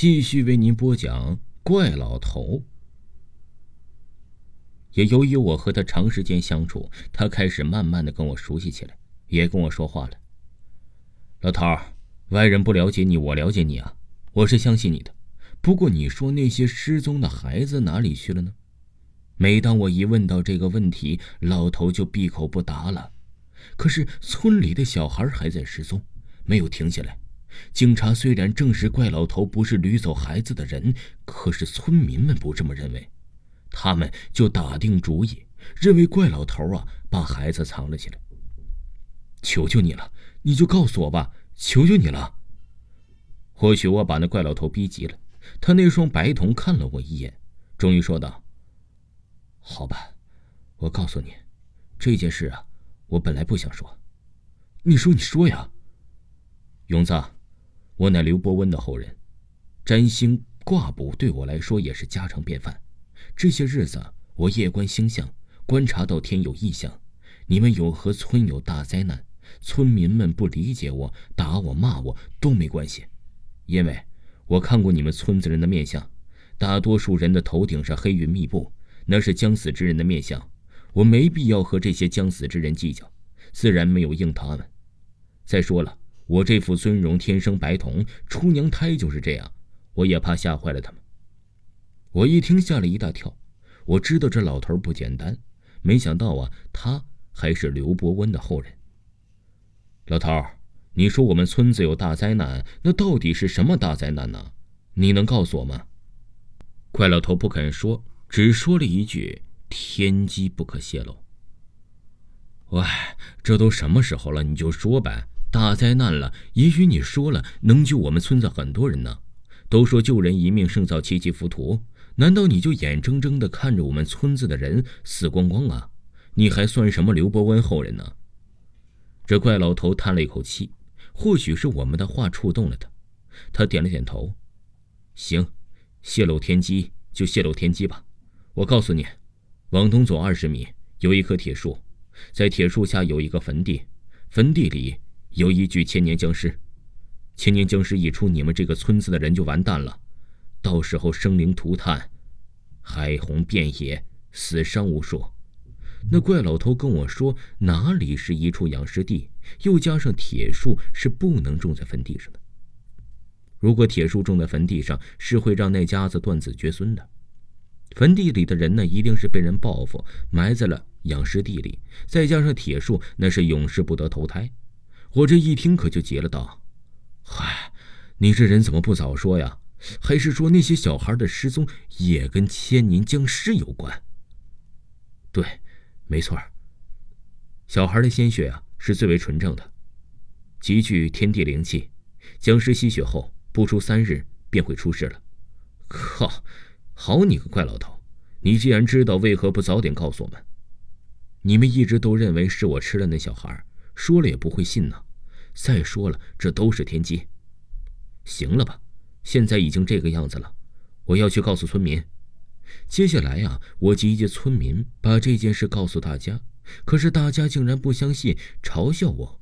继续为您播讲怪老头。也由于我和他长时间相处，他开始慢慢的跟我熟悉起来，也跟我说话了。老头儿，外人不了解你，我了解你啊，我是相信你的。不过你说那些失踪的孩子哪里去了呢？每当我一问到这个问题，老头就闭口不答了。可是村里的小孩还在失踪，没有停下来。警察虽然证实怪老头不是掳走孩子的人，可是村民们不这么认为。他们就打定主意，认为怪老头啊把孩子藏了起来。求求你了，你就告诉我吧，求求你了。或许我把那怪老头逼急了，他那双白瞳看了我一眼，终于说道：“好吧，我告诉你，这件事啊，我本来不想说。你说，你说呀，勇子，我乃刘伯温的后人，占星卦卜对我来说也是家常便饭。”这些日子，我夜观星象，观察到天有异象。你们有和村有大灾难，村民们不理解我，打我骂我都没关系，因为我看过你们村子人的面相，大多数人的头顶上黑云密布，那是将死之人的面相。我没必要和这些将死之人计较，自然没有应他们。再说了，我这副尊容天生白瞳，出娘胎就是这样，我也怕吓坏了他们。我一听吓了一大跳，我知道这老头不简单，没想到啊，他还是刘伯温的后人。老头，你说我们村子有大灾难，那到底是什么大灾难呢？你能告诉我吗？怪老头不肯说，只说了一句：“天机不可泄露。”喂，这都什么时候了，你就说呗。大灾难了，也许你说了能救我们村子很多人呢。都说救人一命胜造七级浮屠。难道你就眼睁睁的看着我们村子的人死光光啊？你还算什么刘伯温后人呢？这怪老头叹了一口气，或许是我们的话触动了他，他点了点头。行，泄露天机就泄露天机吧。我告诉你，往东走二十米有一棵铁树，在铁树下有一个坟地，坟地里有一具千年僵尸。千年僵尸一出，你们这个村子的人就完蛋了。到时候生灵涂炭，海洪遍野，死伤无数。那怪老头跟我说，哪里是一处养尸地？又加上铁树是不能种在坟地上的。如果铁树种在坟地上，是会让那家子断子绝孙的。坟地里的人呢，一定是被人报复，埋在了养尸地里。再加上铁树，那是永世不得投胎。我这一听可就急了，道：“嗨，你这人怎么不早说呀？”还是说那些小孩的失踪也跟千年僵尸有关？对，没错小孩的鲜血啊是最为纯正的，极具天地灵气。僵尸吸血后不出三日便会出事了。靠！好你个怪老头，你既然知道，为何不早点告诉我们？你们一直都认为是我吃了那小孩，说了也不会信呢。再说了，这都是天机。行了吧？现在已经这个样子了，我要去告诉村民。接下来呀，我集结村民，把这件事告诉大家。可是大家竟然不相信，嘲笑我。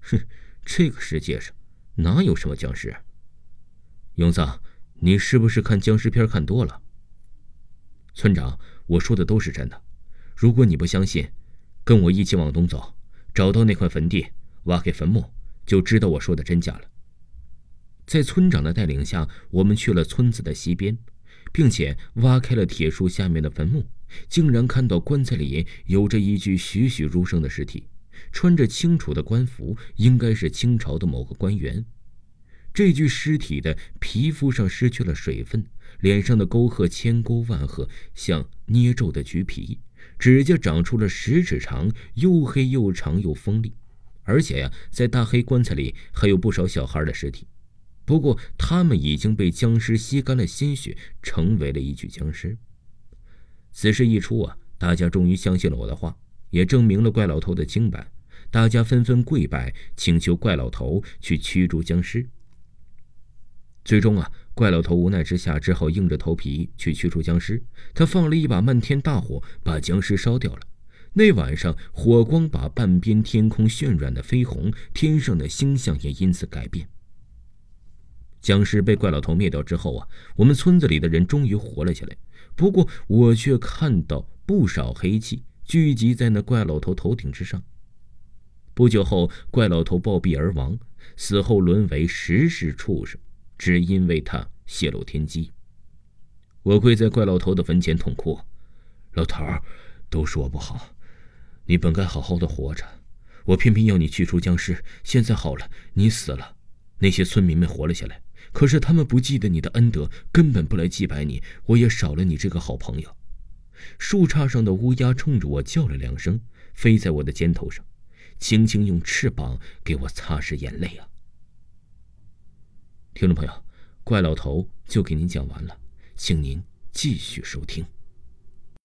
哼，这个世界上哪有什么僵尸？勇子，你是不是看僵尸片看多了？村长，我说的都是真的。如果你不相信，跟我一起往东走，找到那块坟地，挖开坟墓，就知道我说的真假了。在村长的带领下，我们去了村子的西边，并且挖开了铁树下面的坟墓，竟然看到棺材里有着一具栩栩如生的尸体，穿着清楚的官服，应该是清朝的某个官员。这具尸体的皮肤上失去了水分，脸上的沟壑千沟万壑，像捏皱的橘皮，指甲长出了十指长，又黑又长又锋利。而且呀，在大黑棺材里还有不少小孩的尸体。不过，他们已经被僵尸吸干了鲜血，成为了一具僵尸。此事一出啊，大家终于相信了我的话，也证明了怪老头的清白。大家纷纷跪拜，请求怪老头去驱逐僵尸。最终啊，怪老头无奈之下，只好硬着头皮去驱除僵尸。他放了一把漫天大火，把僵尸烧掉了。那晚上，火光把半边天空渲染的绯红，天上的星象也因此改变。僵尸被怪老头灭掉之后啊，我们村子里的人终于活了下来。不过我却看到不少黑气聚集在那怪老头头顶之上。不久后，怪老头暴毙而亡，死后沦为食尸畜生，只因为他泄露天机。我跪在怪老头的坟前痛哭：“老头儿，都说不好，你本该好好的活着，我偏偏要你去除僵尸。现在好了，你死了，那些村民们活了下来。”可是他们不记得你的恩德，根本不来祭拜你，我也少了你这个好朋友。树杈上的乌鸦冲着我叫了两声，飞在我的肩头上，轻轻用翅膀给我擦拭眼泪啊。听众朋友，怪老头就给您讲完了，请您继续收听。